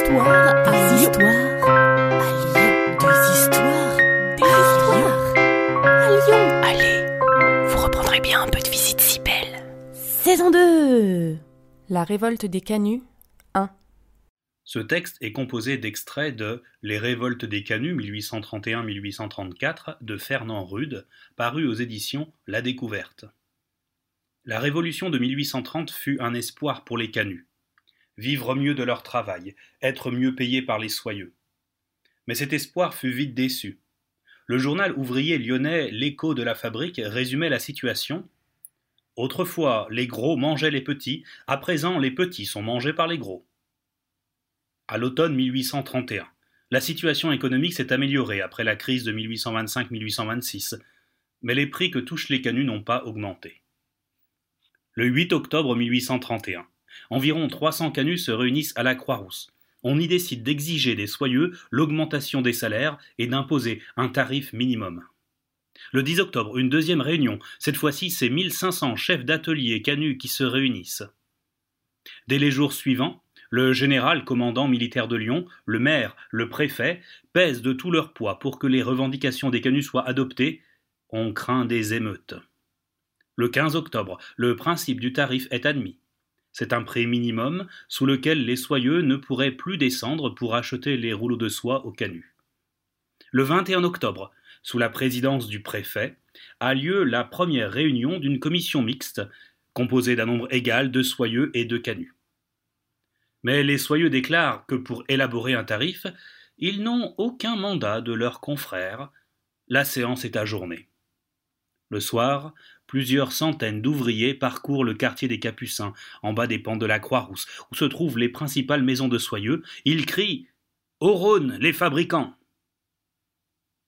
histoires à histoires à Lyon. Des histoires, des histoires à Lyon. Allez, vous reprendrez bien un peu de visite si belle. Saison 2 La révolte des Canuts 1 Ce texte est composé d'extraits de Les révoltes des Canuts 1831-1834 de Fernand Rude, paru aux éditions La Découverte. La Révolution de 1830 fut un espoir pour les canuts. Vivre mieux de leur travail, être mieux payés par les soyeux. Mais cet espoir fut vite déçu. Le journal ouvrier lyonnais L'écho de la fabrique résumait la situation. Autrefois, les gros mangeaient les petits, à présent, les petits sont mangés par les gros. À l'automne 1831, la situation économique s'est améliorée après la crise de 1825-1826, mais les prix que touchent les canuts n'ont pas augmenté. Le 8 octobre 1831, environ 300 canuts se réunissent à la Croix-Rousse. On y décide d'exiger des soyeux l'augmentation des salaires et d'imposer un tarif minimum. Le 10 octobre, une deuxième réunion. Cette fois-ci, c'est 1500 chefs d'atelier canuts qui se réunissent. Dès les jours suivants, le général commandant militaire de Lyon, le maire, le préfet pèsent de tout leur poids pour que les revendications des canuts soient adoptées. On craint des émeutes. Le 15 octobre, le principe du tarif est admis. C'est un prix minimum sous lequel les soyeux ne pourraient plus descendre pour acheter les rouleaux de soie au canut. Le 21 octobre, sous la présidence du préfet, a lieu la première réunion d'une commission mixte composée d'un nombre égal de soyeux et de canuts. Mais les soyeux déclarent que pour élaborer un tarif, ils n'ont aucun mandat de leurs confrères. La séance est ajournée. Le soir, plusieurs centaines d'ouvriers parcourent le quartier des Capucins, en bas des pans de la Croix-Rousse, où se trouvent les principales maisons de soyeux. Ils crient Au Rhône, les fabricants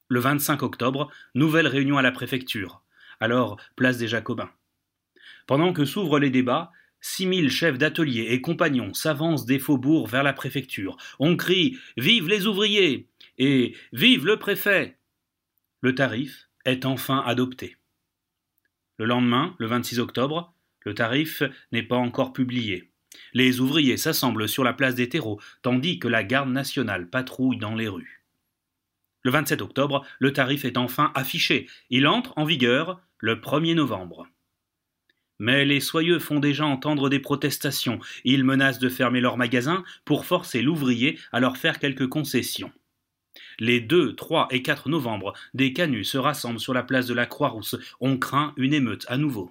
Le 25 octobre, nouvelle réunion à la préfecture, alors place des Jacobins. Pendant que s'ouvrent les débats, six mille chefs d'atelier et compagnons s'avancent des faubourgs vers la préfecture. On crie Vive les ouvriers et Vive le préfet Le tarif est enfin adopté. Le lendemain, le 26 octobre, le tarif n'est pas encore publié. Les ouvriers s'assemblent sur la place des terreaux, tandis que la garde nationale patrouille dans les rues. Le 27 octobre, le tarif est enfin affiché. Il entre en vigueur le 1er novembre. Mais les soyeux font déjà entendre des protestations. Ils menacent de fermer leurs magasins pour forcer l'ouvrier à leur faire quelques concessions. Les 2, 3 et 4 novembre, des canuts se rassemblent sur la place de la Croix-Rousse. On craint une émeute à nouveau.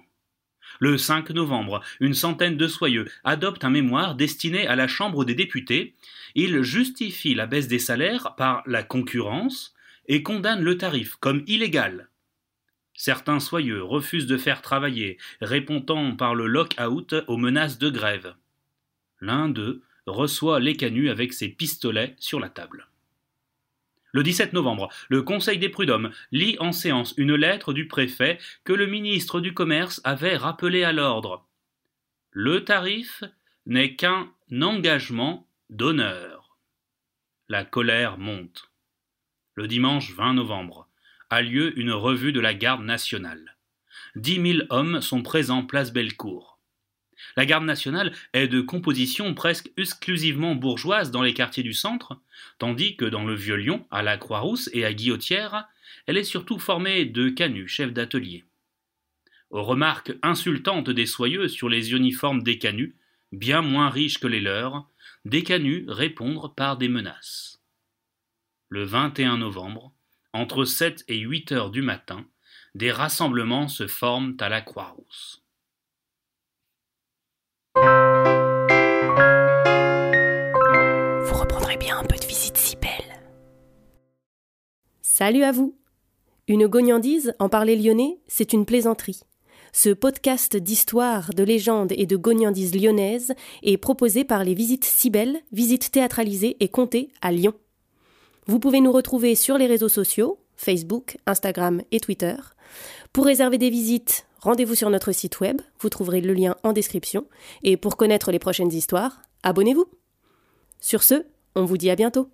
Le 5 novembre, une centaine de soyeux adoptent un mémoire destiné à la Chambre des députés. Ils justifient la baisse des salaires par la concurrence et condamnent le tarif comme illégal. Certains soyeux refusent de faire travailler, répondant par le lock-out aux menaces de grève. L'un d'eux reçoit les canuts avec ses pistolets sur la table. Le 17 novembre, le Conseil des prud'hommes lit en séance une lettre du préfet que le ministre du Commerce avait rappelé à l'ordre. Le tarif n'est qu'un engagement d'honneur. La colère monte. Le dimanche 20 novembre a lieu une revue de la garde nationale. Dix mille hommes sont présents place Bellecour. La garde nationale est de composition presque exclusivement bourgeoise dans les quartiers du centre, tandis que dans le Vieux-Lyon, à la Croix-Rousse et à Guillotière, elle est surtout formée de canuts, chefs d'atelier. Aux remarques insultantes des soyeux sur les uniformes des canuts, bien moins riches que les leurs, des canuts répondent par des menaces. Le 21 novembre, entre 7 et 8 heures du matin, des rassemblements se forment à la Croix-Rousse. Salut à vous Une gognandise, en parler lyonnais, c'est une plaisanterie. Ce podcast d'histoire, de légendes et de gognandises lyonnaises est proposé par les Visites Cybelles, visites théâtralisées et comptées à Lyon. Vous pouvez nous retrouver sur les réseaux sociaux, Facebook, Instagram et Twitter. Pour réserver des visites, rendez-vous sur notre site web, vous trouverez le lien en description. Et pour connaître les prochaines histoires, abonnez-vous. Sur ce, on vous dit à bientôt.